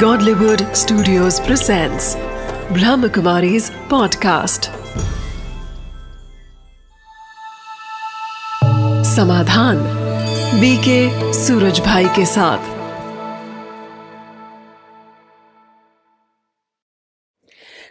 Godlywood Studios presents Brahmakumari's podcast. Samadhan BK Suraj Bhai के साथ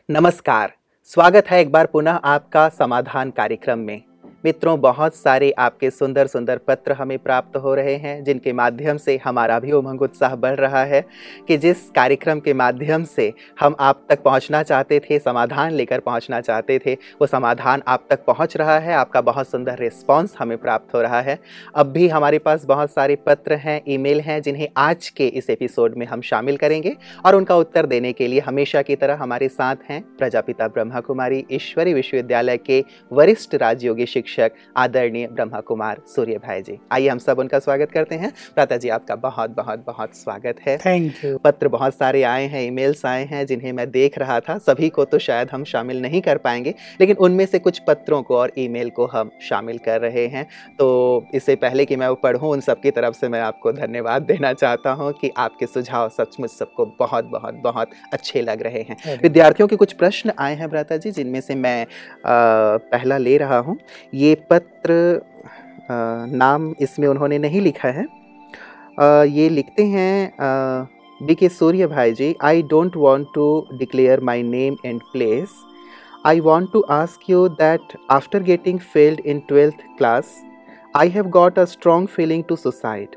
नमस्कार, स्वागत है एक बार पुनः आपका समाधान कार्यक्रम में मित्रों, बहुत सारे आपके सुंदर सुंदर पत्र हमें प्राप्त हो रहे हैं, जिनके माध्यम से हमारा भी उमंग उत्साह बढ़ रहा है कि जिस कार्यक्रम के माध्यम से हम आप तक पहुँचना चाहते थे, समाधान लेकर पहुँचना चाहते थे, वो समाधान आप तक पहुँच रहा है, आपका बहुत सुंदर रिस्पॉन्स हमें प्राप्त हो रहा है। अब भी हमारे पास बहुत सारे पत्र हैं, ईमेल हैं, जिन्हें आज के इस एपिसोड में हम शामिल करेंगे और उनका उत्तर देने के लिए हमेशा की तरह हमारे साथ हैं प्रजापिता ब्रह्मा कुमारी ईश्वरी विश्वविद्यालय के वरिष्ठ राजयोगी शिक्षक शिक्षक आदरणीय ब्रह्मा कुमार सूर्य भाई जी आइए हम सब उनका स्वागत करते हैं। प्राता जी आपका बहुत बहुत बहुत स्वागत है। थैंक यू पत्र बहुत सारे आए हैं ईमेल्स आए हैं जिन्हें मैं देख रहा था। सभी को तो शायद हम शामिल नहीं कर पाएँगे लेकिन उनमें से कुछ पत्रों को और ईमेल को हम शामिल कर रहे हैं। तो इससे पहले कि मैं वो पढ़ूँ उन सबकी तरफ़ से मैं आपको धन्यवाद देना चाहता हूँ कि आपके सुझाव सचमुच सबको बहुत बहुत बहुत अच्छे लग रहे हैं। विद्यार्थियों के कुछ प्रश्न आए हैं भ्राता जी जिनमें से मैं आ, पहला ले रहा हूँ। ये ये पत्र नाम इसमें उन्होंने नहीं लिखा है। ये लिखते हैं डी के Surya Bhai ji I don't want to declare my name and place I want to ask you that after getting failed in twelfth class I have got a strong feeling to suicide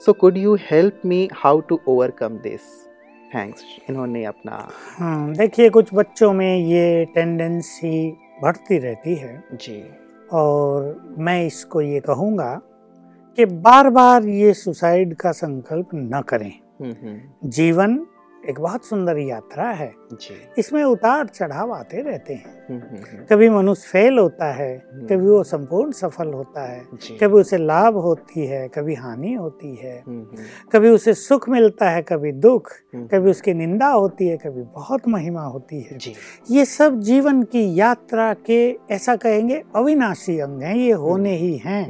so could you help me how to overcome this thanks इन्होंने अपना हाँ देखिए कुछ बच्चों में ये tendency बढ़ती रहती है। जी। और मैं इसको ये कहूँगा कि बार बार ये सुसाइड का संकल्प न करें हम्म, हम्म। जीवन एक बहुत सुंदर यात्रा है इसमें उतार चढ़ाव आते रहते हैं। हम्म, हम्म, हम्म। कभी मनुष्य फेल होता है कभी वो संपूर्ण सफल होता है कभी उसे लाभ होती है कभी हानि होती है कभी उसे सुख मिलता है कभी दुख कभी उसकी निंदा होती है कभी बहुत महिमा होती है। ये सब जीवन की यात्रा के ऐसा कहेंगे अविनाशी अंग हैं ये होने ही हैं।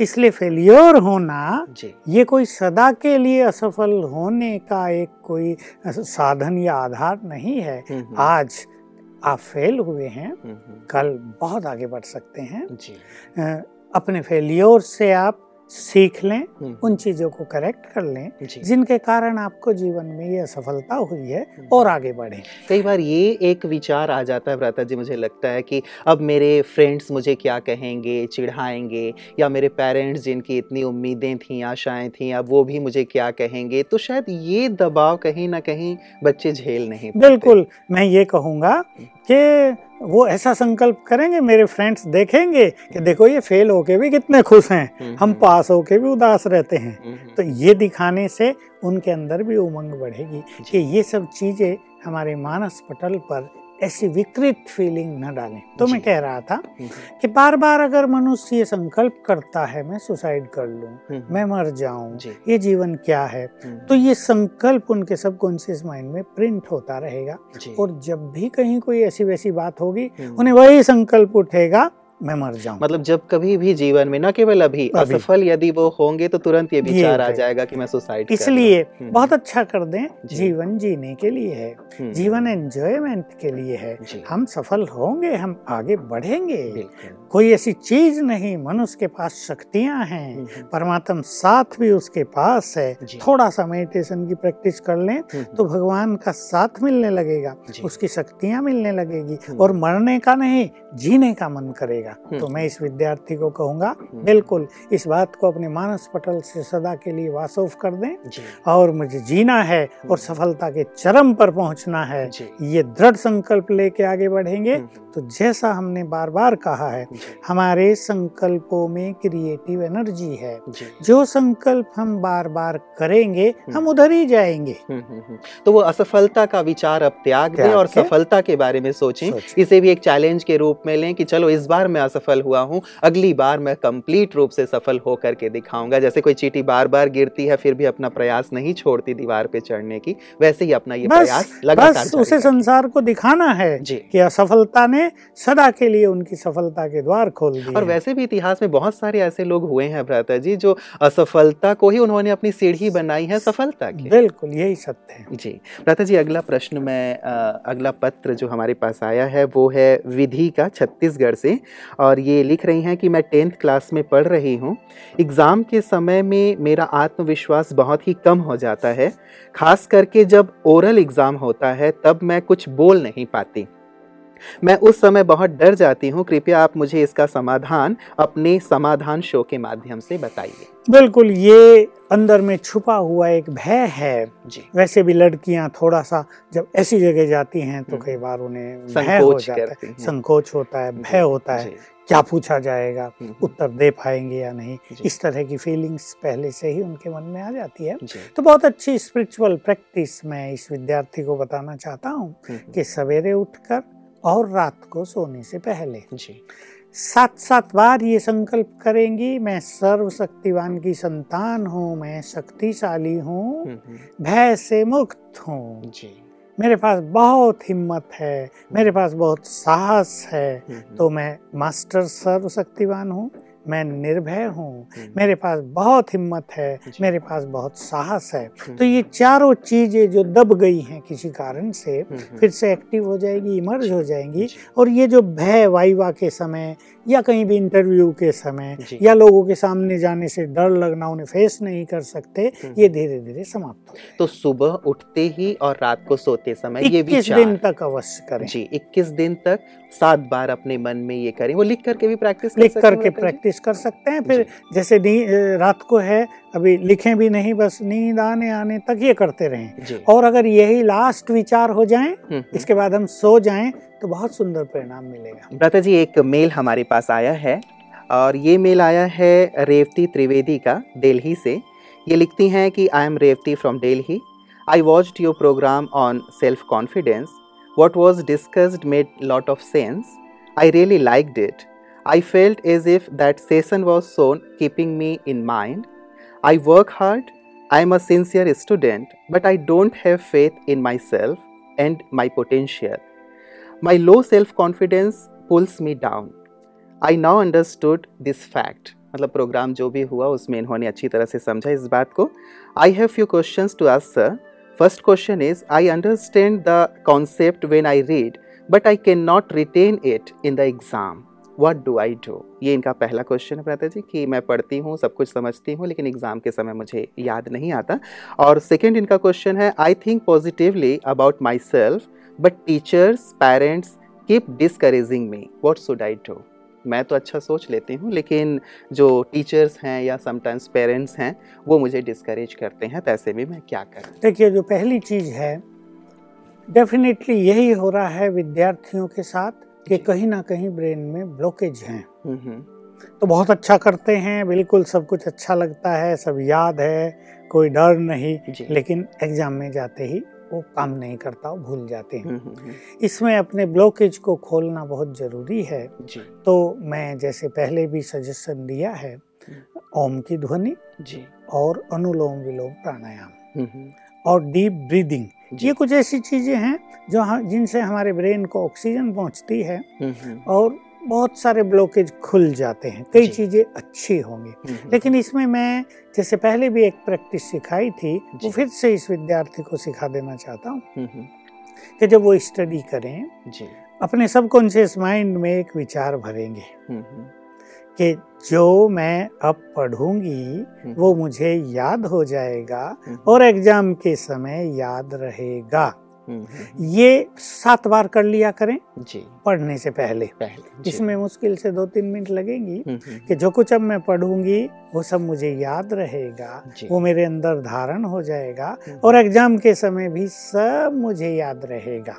इसलिए फेलियर होना ये कोई सदा के लिए असफल होने का एक कोई साधन या आधार नहीं है हम्म, हम्म। आज आप फेल हुए हैं हम्म, कल बहुत आगे बढ़ सकते हैं जी। अपने फेलियोर से आप सीख लें हम्म। उन चीज़ों को करेक्ट कर लें जिनके कारण आपको जीवन में ये असफलता हुई है हम्म। और आगे बढ़े कई बार ये एक विचार आ जाता है व्रता जी मुझे लगता है कि अब मेरे फ्रेंड्स मुझे क्या कहेंगे चिढ़ाएँगे या मेरे पेरेंट्स जिनकी इतनी उम्मीदें थी आशाएँ थी अब वो भी मुझे क्या कहेंगे तो शायद ये दबाव कहीं ना कहीं बच्चे झेल नहीं बिल्कुल मैं ये कहूँगा हम्म। कि वो ऐसा संकल्प करेंगे मेरे फ्रेंड्स देखेंगे कि देखो ये फेल होके भी कितने खुश हैं। हम्म, हम हम्म। पास होके भी उदास रहते हैं। हम्म, तो ये दिखाने से उनके अंदर भी उमंग बढ़ेगी कि ये सब चीज़ें हमारे मानस पटल पर ऐसी विकृत फीलिंग न डालें। तो मैं कह रहा था कि बार बार अगर मनुष्य ये संकल्प करता है मैं सुसाइड कर लूँ मैं मर जाऊँ ये जीवन क्या है? तो ये संकल्प उनके सब कॉन्शियस माइंड में प्रिंट होता रहेगा और जब भी कहीं कोई ऐसी वैसी बात होगी उन्हें वही संकल्प उठेगा मैं मर जाऊँ। मतलब जब कभी भी जीवन में न केवल अभी, अभी। असफल यदि वो होंगे तो तुरंत ये विचार आ जाएगा कि मैं सुसाइड इसलिए हम्म। बहुत अच्छा कर दें जी। जीवन जीने के लिए है। हम्म। जीवन एंजॉयमेंट के लिए है। हम सफल होंगे हम आगे बढ़ेंगे। कोई ऐसी चीज़ नहीं मनुष्य के पास शक्तियाँ हैं। हम्म, परमात्मा साथ भी उसके पास है। थोड़ा सा मेडिटेशन की प्रैक्टिस कर लें तो भगवान का साथ मिलने लगेगा उसकी शक्तियाँ मिलने लगेगी। और मरने का नहीं जीने का मन करेगा। जाएगा तो हम्म। मैं इस विद्यार्थी को कहूँगा हम्म। बिल्कुल इस बात को अपने मानस पटल से सदा के लिए वासूफ कर दें और मुझे जीना है और हम्म। सफलता के चरम पर पहुँचना है ये दृढ़ संकल्प लेके आगे बढ़ेंगे तो जैसा हमने बार बार कहा है हमारे संकल्पों में क्रिएटिव एनर्जी है। जो। संकल्प हम बार बार करेंगे हम उधर ही जाएँगे। तो वो असफलता का विचार अब त्याग दें और सफलता के बारे में सोचें। इसे भी एक चैलेंज के रूप में लें कि चलो इस बार मैं असफल हुआ हूँ अगली बार मैं कंप्लीट रूप से सफल हो करके दिखाऊँगा। जैसे कोई चीटी बार बार गिरती है फिर भी अपना प्रयास नहीं छोड़ती दीवार पे चढ़ने की। वैसे ही अपना ये प्रयास लगातार उसे संसार को दिखाना है कि असफलता ने ने सदा के लिए उनकी सफलता के द्वार खोल दिए और वैसे भी इतिहास में बहुत सारे ऐसे लोग हुए हैं भ्राता जी जो असफलता को ही उन्होंने अपनी सीढ़ी बनाई है सफलता की। बिल्कुल यही सत्य है। जी। भ्राता जी अगला प्रश्न में अगला पत्र जो हमारे पास आया है वो है विधि का छत्तीसगढ़ से। और ये लिख रही हैं कि मैं टेंथ क्लास में पढ़ रही हूँ। एग्ज़ाम के समय में मेरा आत्मविश्वास बहुत ही कम हो जाता है। खास करके जब ओरल एग्ज़ाम होता है तब मैं कुछ बोल नहीं पाती। मैं उस समय बहुत डर जाती हूँ। कृपया आप मुझे इसका समाधान अपने समाधान शो के माध्यम से बताइए। बिल्कुल ये अंदर में छुपा हुआ एक भय है। जी। वैसे भी लड़कियाँ थोड़ा सा जब ऐसी जगह जाती हैं तो हम्म। कई बार उन्हें भय हो जाता है। संकोच होता है भय होता है। क्या पूछा जाएगा? हम्म, हम्म। उत्तर दे पाएँगे या नहीं? इस तरह की फीलिंग्स पहले से ही उनके मन में आ जाती है। तो बहुत अच्छी स्पिरिचुअल प्रैक्टिस मैं इस विद्यार्थी को बताना चाहता हूँ कि सवेरे उठकर और रात को सोने से पहले। जी। सात सात बार ये संकल्प करेंगी मैं सर्वशक्तिवान की संतान हूँ मैं शक्तिशाली हूँ हम्म, हम्म। भय से मुक्त हूँ। जी। मेरे पास बहुत हिम्मत है मेरे पास बहुत साहस है हम्म, तो मैं मास्टर सर्वशक्तिवान हूँ मैं निर्भय हूँ। हम्म। मेरे पास बहुत हिम्मत है मेरे पास बहुत साहस है। हम्म। तो ये चारों चीज़ें जो दब गई हैं किसी कारण से हम्म, फिर से एक्टिव हो जाएगी इमर्ज हो जाएँगी और ये जो भय वाइवा के समय या कहीं भी इंटरव्यू के समय या लोगों के सामने जाने से डर लगना उन्हें फेस नहीं कर सकते ये धीरे धीरे समाप्त हो तो सुबह उठते ही और रात को सोते समय ये इक्कीस दिन तक अवश्य करें। जी इक्कीस दिन तक सात बार अपने मन में ये करें। वो लिख करके भी प्रैक्टिस लिख करके प्रैक्टिस कर सकते हैं फिर जैसे रात को है अभी लिखें भी नहीं बस नींद आने आने तक ये करते रहें। और अगर यही लास्ट विचार हो जाएँ हम्म, हम्म। इसके बाद हम सो जाएँ तो बहुत सुंदर परिणाम मिलेगा। ब्रता जी एक मेल हमारे पास आया है और ये मेल आया है रेवती त्रिवेदी का दिल्ली से। ये लिखती हैं कि I am Revathi from Delhi. I watch your programme on self confidence what was discussed made lot of sense I really like it I felt as if that session was on keeping me in mind. I work hard, I am a sincere student, but I don't have faith in myself and my potential. My low self confidence pulls me down. I now understood this fact. मतलब programme जो भी हुआ उसमें इन्होंने अच्छी तरह से समझा इस बात को I have few questions to ask sir first question is I understand the concept when I read but I can not retain it in the exam what do I do ये इनका पहला क्वेश्चन है प्राता जी, कि मैं पढ़ती हूँ, सब कुछ समझती हूँ, लेकिन एग्ज़ाम के समय मुझे याद नहीं आता। और सेकेंड इनका क्वेश्चन है I think positively about my self but teachers parents keep discouraging me what should I do मैं तो अच्छा सोच लेती हूँ, लेकिन जो टीचर्स हैं या समटाइम्स पेरेंट्स हैं, वो मुझे डिस्करेज करते हैं तो ऐसे में मैं क्या करूँ? देखिए, जो पहली चीज़ है डेफिनेटली यही हो रहा है विद्यार्थियों के साथ कि कहीं ना कहीं ब्रेन में ब्लॉकेज हैं। हम्म, हम्म। तो बहुत अच्छा करते हैं बिल्कुल सब कुछ अच्छा लगता है सब याद है कोई डर नहीं लेकिन एग्ज़ाम में जाते ही वो काम नहीं करता भूल जाते हैं। हम्म, इसमें अपने ब्लॉकेज को खोलना बहुत ज़रूरी है। जी। तो मैं जैसे पहले भी सजेशन दिया है ओम की ध्वनि जी। और अनुलोम विलोम प्राणायाम। और डीप ब्रीदिंग ये कुछ ऐसी चीज़ें हैं जो हम जिनसे हमारे ब्रेन को ऑक्सीजन पहुँचती है हम्म, हम्म। और बहुत सारे ब्लॉकेज खुल जाते हैं। कई चीज़ें अच्छी होंगी। हम्म, लेकिन इसमें मैं जैसे पहले भी एक प्रैक्टिस सिखाई थी वो फिर से इस विद्यार्थी को सिखा देना चाहता हूँ कि जब वो स्टडी करें जी। अपने सबकॉन्शियस माइंड में एक विचार भरेंगे। कि जो मैं अब पढ़ूँगी वो मुझे याद हो जाएगा और एग्ज़ाम के समय याद रहेगा। ये सात बार कर लिया करें जी। पढ़ने से पहले। पहले इसमें मुश्किल से दो तीन मिनट लगेंगी कि जो कुछ अब मैं पढ़ूँगी वो सब मुझे याद रहेगा वो मेरे अंदर धारण हो जाएगा और एग्ज़ाम के समय भी सब मुझे याद रहेगा।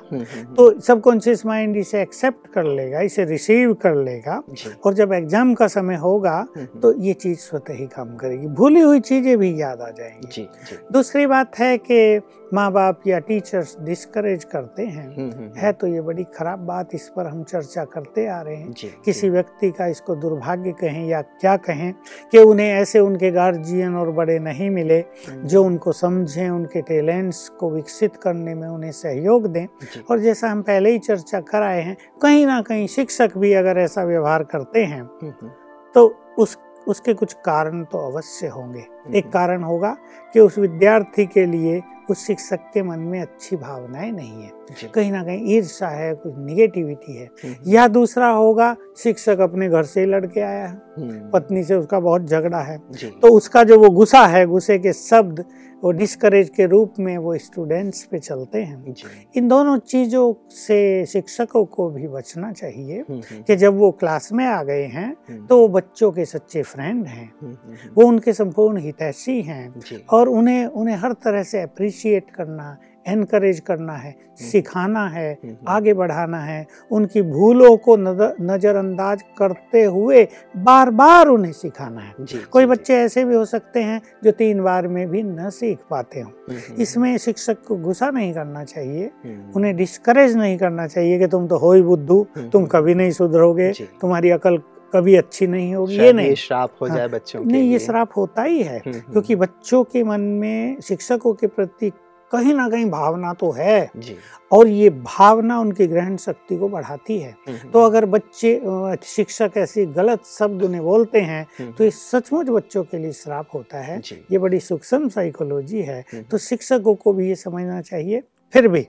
तो सबकॉन्शियस माइंड इसे एक्सेप्ट कर लेगा इसे रिसीव कर लेगा और जब एग्ज़ाम का समय होगा तो ये चीज़ स्वतः ही काम करेगी। भूली हुई चीज़ें भी याद आ जाएँगी। दूसरी बात है कि माँ बाप या टीचर्स डिस्करेज करते हैं। हम्म, हम्म, है तो ये बड़ी खराब बात इस पर हम चर्चा करते आ रहे हैं। जी, किसी जी, व्यक्ति का इसको दुर्भाग्य कहें या क्या कहें कि उन्हें ऐसे उनके गार्जियन और बड़े नहीं मिले हम्म, जो उनको समझें उनके टैलेंट्स को विकसित करने में उन्हें सहयोग दें। और जैसा हम पहले ही चर्चा कर आए हैं कहीं ना कहीं शिक्षक भी अगर ऐसा व्यवहार करते हैं हम्म, हम्म, तो उस उसके कुछ कारण तो अवश्य होंगे। एक हम्म। कारण होगा कि उस विद्यार्थी के लिए उस शिक्षक के मन में अच्छी भावनाएँ नहीं है। कहीं ना कहीं ईर्षा है कुछ निगेटिविटी है। हम्म, या दूसरा होगा शिक्षक अपने घर से ही लड़के आया है। हम्म, पत्नी से उसका बहुत झगड़ा है। तो उसका जो वो गुस्सा है गुस्से के शब्द वो डिस्करेज के रूप में वो स्टूडेंट्स पे चलते हैं। इन दोनों चीज़ों से शिक्षकों को भी बचना चाहिए हम्म, हम्म, कि जब वो क्लास में आ गए हैं हम्म, तो वो बच्चों के सच्चे फ्रेंड हैं। हम्म, हम्म, हम्म, वो उनके संपूर्ण हितैषी हैं और उन्हें उन्हें हर तरह से अप्रिशिएट करना एनकरेज करना है सिखाना है हम्म, हम्म, आगे बढ़ाना है उनकी भूलों को नज़रअंदाज करते हुए बार बार उन्हें सिखाना है। जी, कोई जी, बच्चे ऐसे भी हो सकते हैं जो तीन बार में भी न सीख पाते हों। हम्म, हम्म, इसमें शिक्षक को गुस्सा नहीं करना चाहिए हम्म, उन्हें डिस्करेज नहीं करना चाहिए कि तुम तो हो ही बुद्धू हम्म, तुम हम्म, कभी नहीं सुधरोगे तुम्हारी अकल कभी अच्छी नहीं होगी ये नहीं। श्राप हो हाँ, जाए बच्चों के नहीं ये। श्राप होता ही है हम्म, हम्म, क्योंकि बच्चों के मन में शिक्षकों के प्रति कहीं ना कहीं भावना तो है। जी, और ये भावना उनकी ग्रहण शक्ति को बढ़ाती है। हम्म, तो अगर बच्चे शिक्षक ऐसी गलत शब्द उन्हें बोलते हैं हम्म, तो ये सचमुच बच्चों के लिए श्राप होता है। ये बड़ी सूक्ष्म साइकोलॉजी है। हम्म, तो शिक्षकों को भी ये समझना चाहिए। फिर भी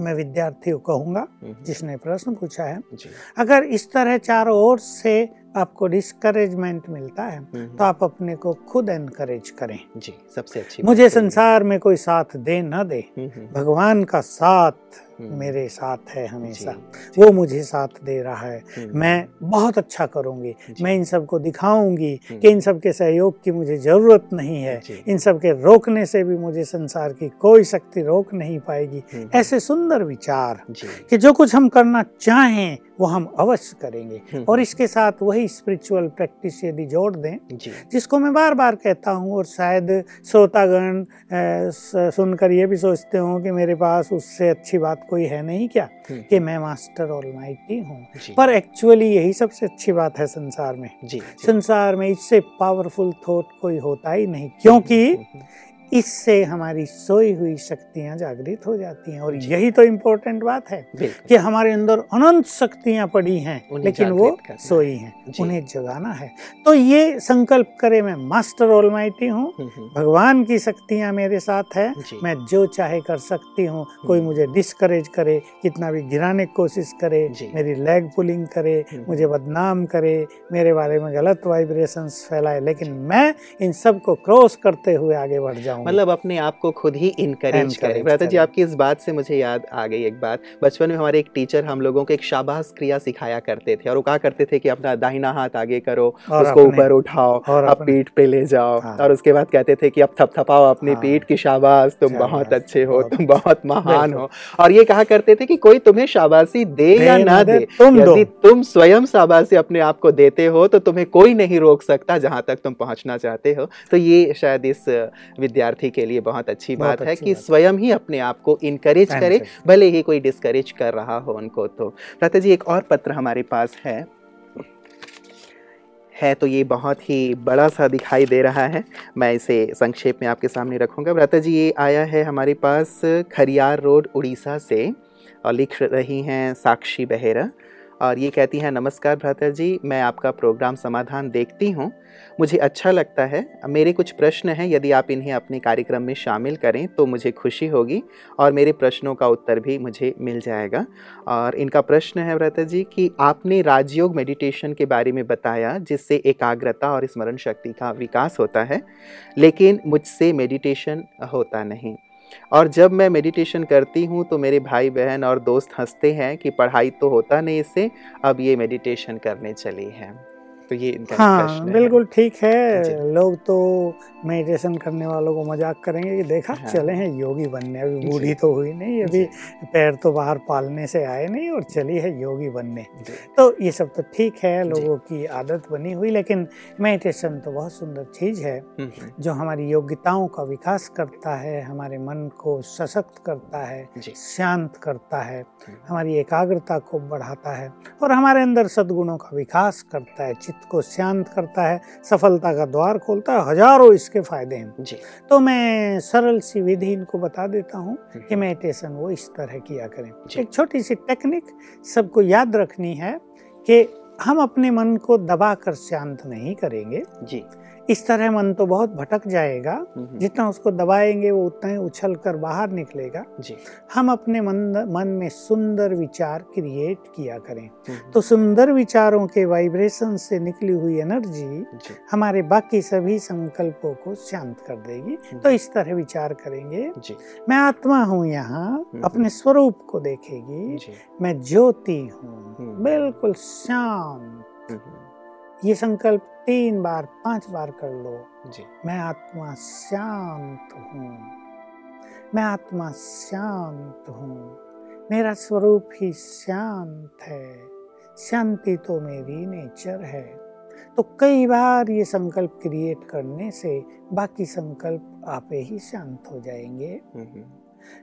मैं विद्यार्थी को कहूँगा हम्म, जिसने प्रश्न पूछा है अगर इस तरह चारों ओर से आपको डिस्करेजमेंट मिलता है हम्म, तो आप अपने को खुद एनकरेज करें। जी, सबसे अच्छी मुझे संसार में कोई साथ दे न दे हम्म, हम्म, भगवान का साथ हम्म, मेरे साथ है हमेशा। वो मुझे साथ दे रहा है। हम्म, मैं बहुत अच्छा करूँगी। मैं इन सबको दिखाऊँगी हम्म, कि इन सब के सहयोग की मुझे ज़रूरत नहीं है। इन सब के रोकने से भी मुझे संसार की कोई शक्ति रोक नहीं पाएगी। हम्म, ऐसे सुंदर विचार कि जो कुछ हम करना चाहें वो हम अवश्य करेंगे। हम्म, और इसके साथ वही स्पिरिचुअल प्रैक्टिस यदि जोड़ दें जिसको मैं बार बार कहता हूँ और शायद श्रोतागण सुनकर ये भी सोचते हों कि मेरे पास उससे अच्छी बात कोई है नहीं क्या हम्म, कि मैं मास्टर ऑल माइटी हूँ पर एक्चुअली यही सबसे अच्छी बात है संसार में। जी, जी, संसार में इससे पावरफुल थॉट कोई होता ही नहीं क्योंकि हम्म, हम्म, इससे हमारी सोई हुई शक्तियाँ जागृत हो जाती हैं। और यही तो इम्पोर्टेंट बात है कि हमारे अंदर अनंत शक्तियाँ पड़ी हैं लेकिन वो। सोई हैं उन्हें जगाना है। तो ये संकल्प करे मैं मास्टर ऑलमाइटी हूँ। हम्म, हम्म, भगवान की शक्तियाँ मेरे साथ है। मैं जो चाहे कर सकती हूँ। कोई हम्म। मुझे डिस्करेज करे कितना भी गिराने की कोशिश करे मेरी लेग पुलिंग करे। मुझे बदनाम करे मेरे बारे में गलत वाइब्रेशंस फैलाए लेकिन मैं इन सबको क्रॉस करते हुए आगे बढ़ जाऊँगा मतलब अपने आप को खुद ही इनकरेज करें। भ्राता जी आपकी इस बात से मुझे याद आ गई एक बात। बचपन में हमारे एक टीचर हम लोगों को एक शाबाश क्रिया सिखाया करते थे और वो कहा करते थे कि अपना दाहिना हाथ आगे करो उसको ऊपर उठाओ अब पीठ पे ले जाओ। हाँ। और उसके बाद कहते थे कि अब थपथपाओ अपनी हाँ। पीठ की शाबाश तुम बहुत अच्छे हो तुम बहुत महान हो। और ये कहा करते थे कि कोई तुम्हें शाबाशी दे या ना दे, यदि तुम स्वयं शाबाशी अपने आप को देते हो तो तुम्हें कोई नहीं रोक सकता जहाँ तक तुम पहुँचना चाहते हो। तो ये शायद इस विद्यार्थी के लिए बहुत अच्छी बहुत बात अच्छी है। कि स्वयं ही अपने आप को इनकरेज करे भले ही कोई डिस्करेज कर रहा हो उनको तो। प्राता जी एक और पत्र हमारे पास है। है तो ये बहुत ही बड़ा सा दिखाई दे रहा है। मैं इसे संक्षेप में आपके सामने रखूँगा। भ्राता जी ये आया है हमारे पास खरियार रोड उड़ीसा से और लिख रही हैं साक्षी बहेरा और ये कहती हैं नमस्कार भ्राता जी मैं आपका प्रोग्राम समाधान देखती हूँ। मुझे अच्छा लगता है। मेरे कुछ प्रश्न हैं, यदि आप इन्हें अपने कार्यक्रम में शामिल करें तो मुझे खुशी होगी और मेरे प्रश्नों का उत्तर भी मुझे मिल जाएगा। और इनका प्रश्न है व्रता जी, कि आपने राजयोग मेडिटेशन के बारे में बताया, जिससे एकाग्रता और स्मरण शक्ति का विकास होता है, लेकिन मुझसे मेडिटेशन होता नहीं। और जब मैं मेडिटेशन करती हूँ तो मेरे भाई बहन और दोस्त हँसते हैं कि पढ़ाई तो होता नहीं इससे, अब ये मेडिटेशन करने चली है। तो ये इनका हाँ बिल्कुल ठीक है। लोग तो मेडिटेशन करने वालों को मज़ाक करेंगे कि देखा हाँ। चले हैं योगी बनने अभी बूढ़ी तो हुई नहीं अभी पैर तो बाहर पालने से आए नहीं और चली है योगी बनने। तो ये सब तो ठीक है लोगों की आदत बनी हुई लेकिन मेडिटेशन तो बहुत सुंदर चीज़ है हम्म, हम्म। जो हमारी योग्यताओं का विकास करता है हमारे मन को सशक्त करता है शांत करता है हम्म। हमारी एकाग्रता को बढ़ाता है और हमारे अंदर सदगुणों का विकास करता है चित्त को शांत करता है सफलता का द्वार खोलता है हज़ारों इसके फ़ायदे हैं। जी। तो मैं सरल सी विधि इनको बता देता हूँ कि मेडिटेशन वो इस तरह किया करें। एक छोटी सी टेक्निक सबको याद रखनी है कि हम अपने मन को दबा कर शांत नहीं करेंगे। जी। इस तरह मन तो बहुत भटक जाएगा जितना उसको दबाएँगे वो उतना ही उछल कर बाहर निकलेगा। जी। हम अपने मन मन में सुंदर विचार क्रिएट किया करें। तो सुंदर विचारों के वाइब्रेशन से निकली हुई एनर्जी हमारे बाकी सभी संकल्पों को शांत कर देगी। तो इस तरह विचार करेंगे। जी। मैं आत्मा हूँ यहाँ अपने स्वरूप को देखेगी। मैं ज्योति हूँ बिल्कुल शांत। ये संकल्प तीन बार पाँच बार कर लो। जी। मैं आत्मा शांत हूँ। मैं आत्मा शांत हूँ। मेरा स्वरूप ही शांत है। शांति तो मेरी नेचर है। तो कई बार ये संकल्प क्रिएट करने से बाकी संकल्प आपे ही शांत हो जाएँगे।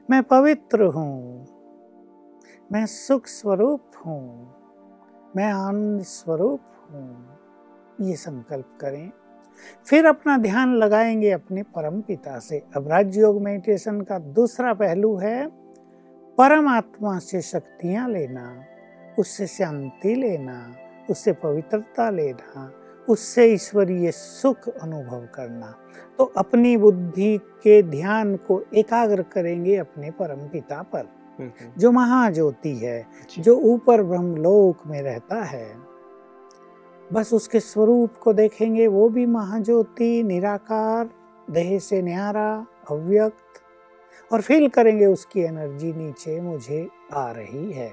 मैं पवित्र हूँ। मैं सुख स्वरूप हूँ। मैं आनंद स्वरूप हूँ। ये संकल्प करें। फिर अपना ध्यान लगाएँगे अपने परम पिता से। अब राजयोग मेडिटेशन का दूसरा पहलू है परमात्मा से शक्तियाँ लेना उससे शांति लेना उससे पवित्रता लेना उससे ईश्वरीय सुख अनुभव करना। तो अपनी बुद्धि के ध्यान को एकाग्र करेंगे अपने परम पिता पर। हम्म, हम्म। जो महाज्योति है जो। ऊपर ब्रह्मलोक में रहता है बस उसके स्वरूप को देखेंगे, वो भी महाज्योति, निराकार, देह से न्यारा, अव्यक्त, और फील करेंगे उसकी एनर्जी नीचे मुझे आ रही है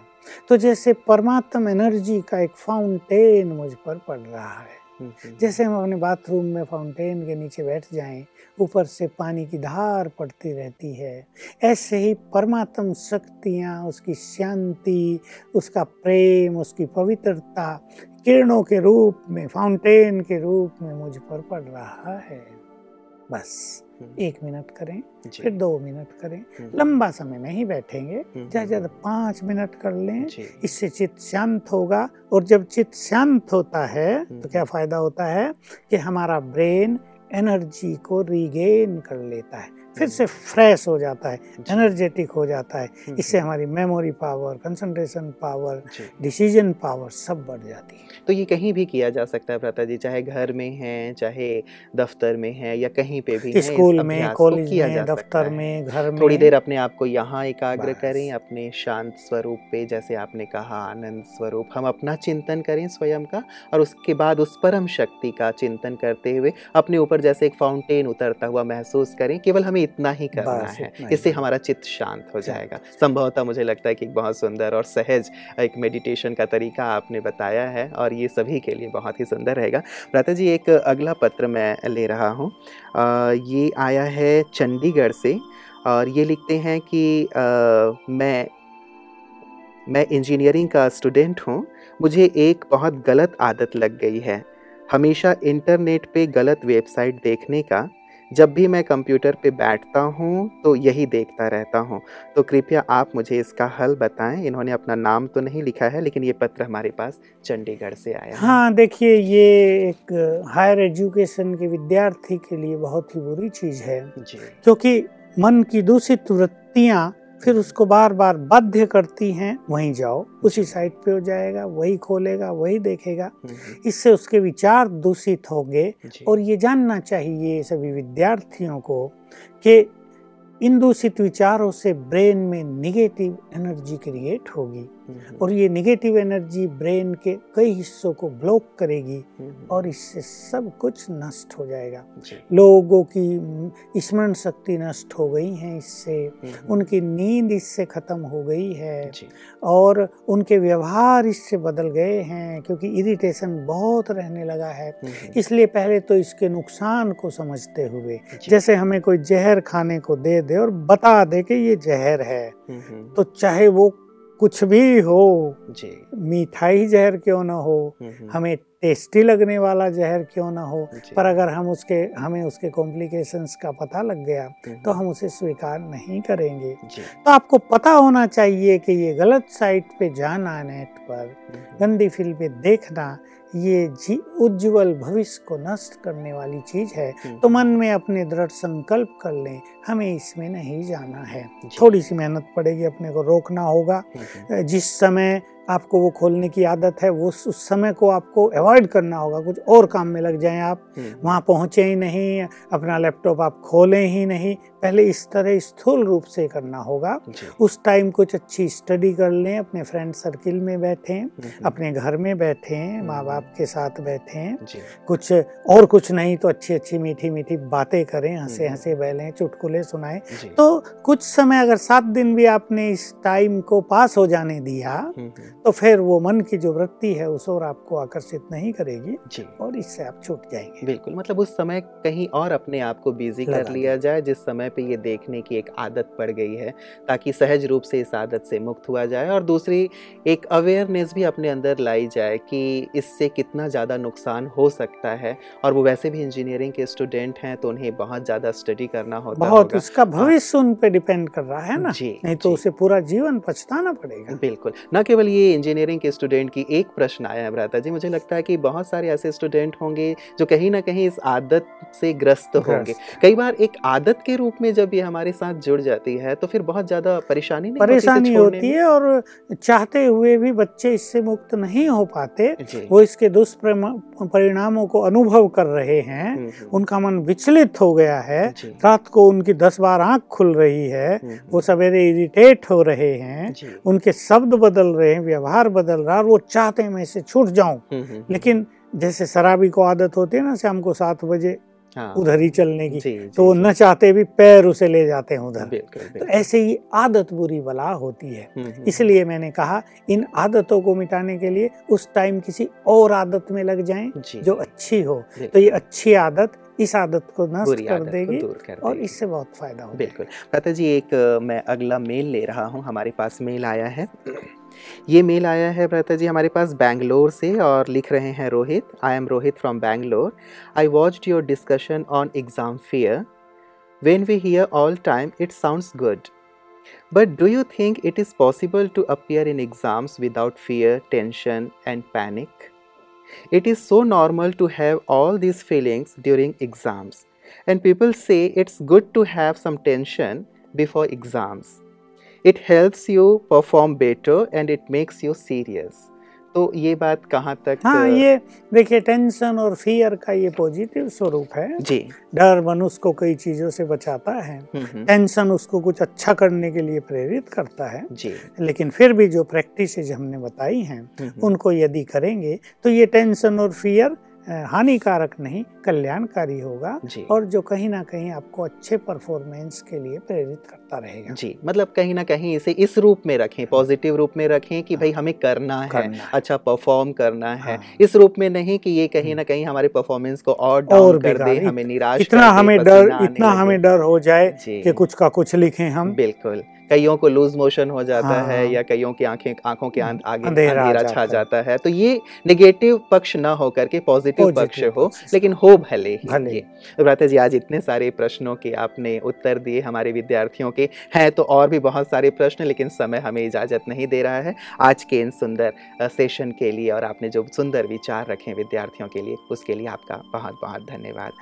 तो जैसे परमात्म एनर्जी का एक फाउंटेन मुझ पर पड़ रहा है। जैसे हम अपने बाथरूम में फाउंटेन के नीचे बैठ जाएँ, ऊपर से पानी की धार पड़ती रहती है। ऐसे ही परमात्म शक्तियाँ, उसकी शांति, उसका प्रेम, उसकी पवित्रता किरणों के रूप में, फाउंटेन के रूप में मुझ पर पड़ रहा है। बस। हम्म। एक मिनट करें फिर दो मिनट करें। हम्म। लंबा समय नहीं बैठेंगे। हम्म। ज़्यादा ज़्यादा पाँच मिनट कर लें। इससे चित्त शांत होगा और जब चित्त शांत होता है तो क्या फ़ायदा होता है कि हमारा ब्रेन एनर्जी को रिगेन कर लेता है। फिर से फ्रेश हो जाता है एनर्जेटिक हो जाता है। इससे। हमारी memory power concentration power decision power सब बढ़ जाती है। तो ये कहीं भी किया जा सकता है प्रता जी चाहे घर में है चाहे दफ्तर में है या कहीं पे भी स्कूल में कॉलेज में दफ्तर में घर में। थोड़ी देर अपने आप को यहाँ एकाग्र करें अपने शांत स्वरूप पे जैसे आपने कहा आनंद स्वरूप हम अपना चिंतन करें स्वयं का और उसके बाद उस परम शक्ति का चिंतन करते हुए अपने ऊपर जैसे एक फाउंटेन उतरता हुआ महसूस करें केवल हमें इतना ही करना है। इससे हमारा चित्त शांत हो जाएगा। संभवतः मुझे लगता है कि बहुत सुंदर और सहज एक मेडिटेशन का तरीका आपने बताया है और ये सभी के लिए बहुत ही सुंदर रहेगा। प्राता जी एक अगला पत्र मैं ले रहा हूँ। ये आया है चंडीगढ़ से और ये लिखते हैं कि आ, मैं मैं इंजीनियरिंग का स्टूडेंट हूँ। मुझे एक बहुत गलत आदत लग गई है। हमेशा इंटरनेट पे गलत वेबसाइट देखने का जब भी मैं कंप्यूटर पे बैठता हूँ तो यही देखता रहता हूँ। तो कृपया आप मुझे इसका हल बताएँ। इन्होंने अपना नाम तो नहीं लिखा है लेकिन ये पत्र हमारे पास चंडीगढ़ से आया हाँ। देखिए ये एक हायर एजुकेशन के विद्यार्थी के लिए बहुत ही बुरी चीज़ है। क्योंकि मन की दूषित वृत्तियाँ फिर उसको बार बार बाध्य करती हैं वहीं जाओ उसी साइट पे हो जाएगा वही खोलेगा वही देखेगा। हम्म। इससे उसके विचार दूषित होंगे और ये जानना चाहिए सभी विद्यार्थियों को कि इन दूषित विचारों से ब्रेन में निगेटिव एनर्जी क्रिएट होगी। और ये निगेटिव एनर्जी ब्रेन के कई हिस्सों को ब्लॉक करेगी और इससे सब कुछ नष्ट हो जाएगा। लोगों की स्मरण शक्ति नष्ट हो गई है इससे। उनकी नींद इससे खत्म हो गई है और उनके व्यवहार इससे बदल गए हैं क्योंकि इरिटेशन बहुत रहने लगा है। इसलिए पहले तो इसके नुकसान को समझते हुए जैसे हमें कोई जहर खाने को दे दे और बता दे कि ये जहर है। तो चाहे वो कुछ भी हो जी। ही जहर क्यों ना हो हमें टेस्टी लगने वाला जहर क्यों ना हो पर अगर हम उसके हमें उसके कॉम्प्लिकेशंस का पता लग गया तो हम उसे स्वीकार नहीं करेंगे। तो आपको पता होना चाहिए कि ये गलत साइट पे जाना नेट पर गंदी फ़िल्में देखना ये जी उज्जवल भविष्य को नष्ट करने वाली चीज़ है। तो मन में अपने दृढ़ संकल्प कर लें हमें इसमें नहीं जाना है। थोड़ी सी मेहनत पड़ेगी अपने को रोकना होगा। जिस समय आपको वो खोलने की आदत है वो उस समय को आपको अवॉइड करना होगा। कुछ और काम में लग जाएँ आप। हम्म। वहाँ पहुँचे ही नहीं अपना लैपटॉप आप खोलें ही नहीं। पहले इस तरह स्थूल रूप से करना होगा। उस टाइम कुछ अच्छी स्टडी कर लें अपने फ्रेंड सर्किल में बैठें हम्म। अपने घर में बैठें माँ बाप हम्म। के साथ बैठें। कुछ और कुछ नहीं तो अच्छी अच्छी मीठी मीठी बातें करें हंसे हंसे बहलें चुटकुले सुनाएँ। तो कुछ समय अगर सात दिन भी आपने इस टाइम को पास हो जाने दिया तो फिर वो मन की जो वृत्ति है उस और आपको आकर्षित नहीं करेगी जी। और इससे आप छूट जाएँगे। बिल्कुल मतलब उस समय कहीं और अपने आप को बिज़ी कर लिया जाए जिस समय पे ये देखने की एक आदत पड़ गई है ताकि सहज रूप से इस आदत से मुक्त हुआ जाए और दूसरी एक अवेयरनेस भी अपने अंदर लाई जाए कि इससे कितना ज़्यादा नुकसान हो सकता है और वो वैसे भी इंजीनियरिंग के स्टूडेंट हैं तो उन्हें बहुत ज़्यादा स्टडी करना होता बहुत उसका हाँ। भविष्य उन पर डिपेंड कर रहा है ना? जी नहीं तो उसे पूरा जीवन पछताना पड़ेगा। बिल्कुल न केवल ये इंजीनियरिंग के स्टूडेंट की एक प्रश्न आया है भ्राता जी। मुझे लगता है कि बहुत सारे ऐसे स्टूडेंट होंगे जो कहीं ना कहीं इस आदत से ग्रस्त होंगे। कई बार एक आदत के रूप में जब ये हमारे साथ जुड़ जाती है तो फिर बहुत ज़्यादा परेशानी नहीं परेशानी होती है और चाहते हुए भी बच्चे इससे मुक्त नहीं हो पाते। वो इसके दुष्परिणामों को अनुभव कर रहे हैं। हम्म, हम्म। उनका मन विचलित हो गया है। रात को उनकी दस बार आँख खुल रही है। हम्म, वो सवेरे इरिटेट हो रहे हैं। उनके शब्द बदल रहे हैं। व्यवहार बदल रहा है वो चाहते हैं मैं इससे छूट जाऊँ। हम्म, हम्म, हम्म। लेकिन जैसे शराबी को आदत होती है ना शाम को सात बजे हाँ, उधर ही चलने की जी, जी, तो जी, न चाहते भी पैर उसे ले जाते हैं उधर। तो ऐसे ही आदत बुरी बला होती है। इसलिए मैंने कहा इन आदतों को मिटाने के लिए उस टाइम किसी और आदत में लग जाएँ जो। अच्छी हो। तो ये अच्छी आदत इस आदत को नष्ट कर देगी कर और इससे बहुत फ़ायदा होगा। बिल्कुल। पता जी एक मैं अगला मेल ले रहा हूँ। हमारे पास मेल आया है। ये मेल आया है प्रता जी हमारे पास बैंगलोर से और लिख रहे हैं Rohit. I am Rohit from Bangalore I watch your discussion on exam fear when we hear all time it sounds good but do you think it is possible to appear in exams without fear tension and panic it is so normal to have all these feelings during exams and people say it's good to have some tension before exams it helps you perform better and it makes you serious तो ये बात कहाँ तक हाँ ये देखिए tension और fear का ये पॉजिटिव स्वरूप है। जी। डर मनुष्य को कई चीज़ों से बचाता है। टेंशन हम्म, हम्म। उसको कुछ अच्छा करने के लिए प्रेरित करता है। जी। लेकिन फिर भी जो प्रैक्टिस हमने बताई हैं हम्म, उनको यदि करेंगे तो ये टेंशन और फियर हानिकारक नहीं कल्याणकारी होगा और जो कहीं ना कहीं आपको अच्छे परफॉर्मेंस के लिए प्रेरित करता रहेगा। जी मतलब कहीं ना कहीं इसे इस रूप में रखें पॉजिटिव रूप में रखें कि भाई हमें करना है करना अच्छा परफॉर्म करना है। हाँ। इस रूप में नहीं कि ये कहीं ना कहीं हमारे परफॉर्मेंस को और डाउन कर दे हमें निराश इतना हमें डर इतना हमें डर हो जाए कि कुछ का कुछ लिखें हम। बिल्कुल। कईयों को लूज मोशन हो जाता हाँ। है। या कईयों की आँखें आँखों के आगे अंधेरा छा जाता है। तो ये नेगेटिव पक्ष ना हो करके पॉजिटिव पक्ष हो लेकिन हो भले ही भले। तो जी आज इतने सारे प्रश्नों के आपने उत्तर दिए हमारे विद्यार्थियों के। हैं तो और भी बहुत सारे प्रश्न लेकिन समय हमें इजाज़त नहीं दे रहा है। आज के इन सुंदर सेशन के लिए और आपने जो सुंदर विचार रखे विद्यार्थियों के लिए उसके लिए आपका बहुत बहुत धन्यवाद।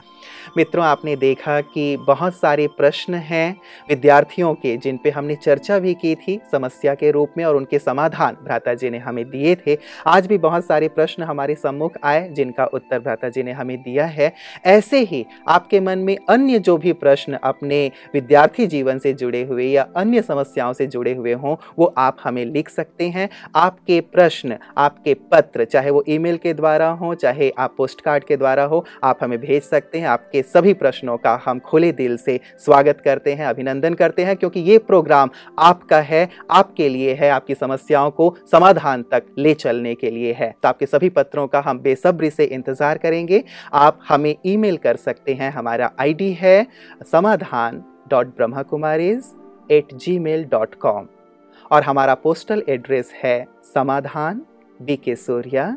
मित्रों आपने देखा कि बहुत सारे प्रश्न हैं विद्यार्थियों के जिन पे हमने चर्चा भी की थी समस्या के रूप में और उनके समाधान भ्राता जी ने हमें दिए थे। आज भी बहुत सारे प्रश्न हमारे सम्मुख आए, जिनका उत्तर भ्राता जी ने हमें दिया है। ऐसे ही आपके मन में अन्य जो भी प्रश्न अपने विद्यार्थी जीवन से जुड़े हुए या अन्य समस्याओं से जुड़े हुए हों, वो आप हमें लिख सकते हैं। आपके प्रश्न, आपके पत्र, चाहे वो ईमेल के द्वारा हो, चाहे आप पोस्ट कार्ड के द्वारा हो, आप हमें भेज सकते हैं। आपके सभी प्रश्नों का हम खुले दिल से स्वागत करते हैं, अभिनंदन करते हैं, क्योंकि ये प्रोग्राम आपका है, आपके लिए है, आपकी समस्याओं को समाधान तक ले चलने के लिए है। तो आपके सभी पत्रों का हम बेसब्री से इंतज़ार करेंगे। आप हमें ईमेल कर सकते हैं। हमारा आईडी है Samadhan dot Brahma Kumaris at Gmail dot com और हमारा पोस्टल एड्रेस है समाधान बी के Surya,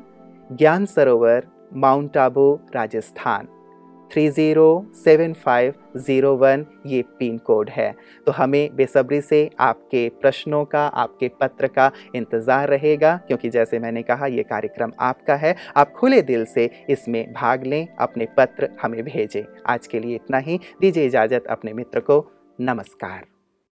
Gyan Sarovar, Mount Abu, Rajasthan. Three zero seven five zero one ये पिन कोड है। तो हमें बेसब्री से आपके प्रश्नों का, आपके पत्र का इंतज़ार रहेगा, क्योंकि जैसे मैंने कहा, ये कार्यक्रम आपका है। आप खुले दिल से इसमें भाग लें, अपने पत्र हमें भेजें। आज के लिए इतना ही। दीजिए इजाज़त अपने मित्र को। नमस्कार।